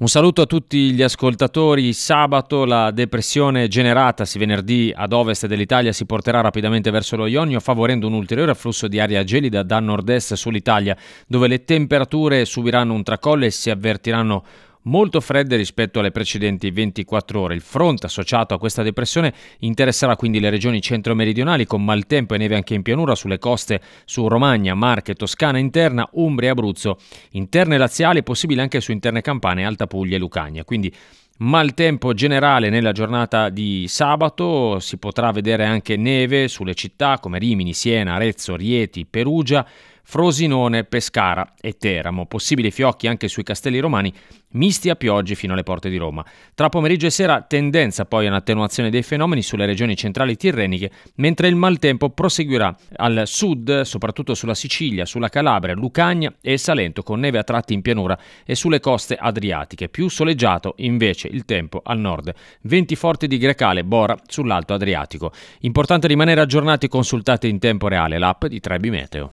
Un saluto a tutti gli ascoltatori. Sabato la depressione generatasi venerdì ad ovest dell'Italia si porterà rapidamente verso lo Ionio, favorendo un ulteriore afflusso di aria gelida da nord-est sull'Italia, dove le temperature subiranno un tracollo e si avvertiranno molto fredde rispetto alle precedenti 24 ore. Il fronte associato a questa depressione interesserà quindi le regioni centro-meridionali con maltempo e neve anche in pianura sulle coste su Romagna, Marche, Toscana interna, Umbria e Abruzzo, interne laziali e possibile anche su interne campane, Alta Puglia e Lucania. Quindi Maltempo generale nella giornata di sabato, si potrà vedere anche neve sulle città come Rimini, Siena, Arezzo, Rieti, Perugia, Frosinone, Pescara e Teramo. Possibili fiocchi anche sui castelli romani, misti a piogge fino alle porte di Roma. Tra pomeriggio e sera tendenza poi a un'attenuazione dei fenomeni sulle regioni centrali tirreniche, mentre il maltempo proseguirà al sud, soprattutto sulla Sicilia, sulla Calabria, Lucagna e Salento, con neve a tratti in pianura e sulle coste adriatiche. Più soleggiato invece il tempo al nord. Venti forti di Grecale, Bora sull'Alto Adriatico. Importante rimanere aggiornati e consultate in tempo reale l'app di Trebi Meteo.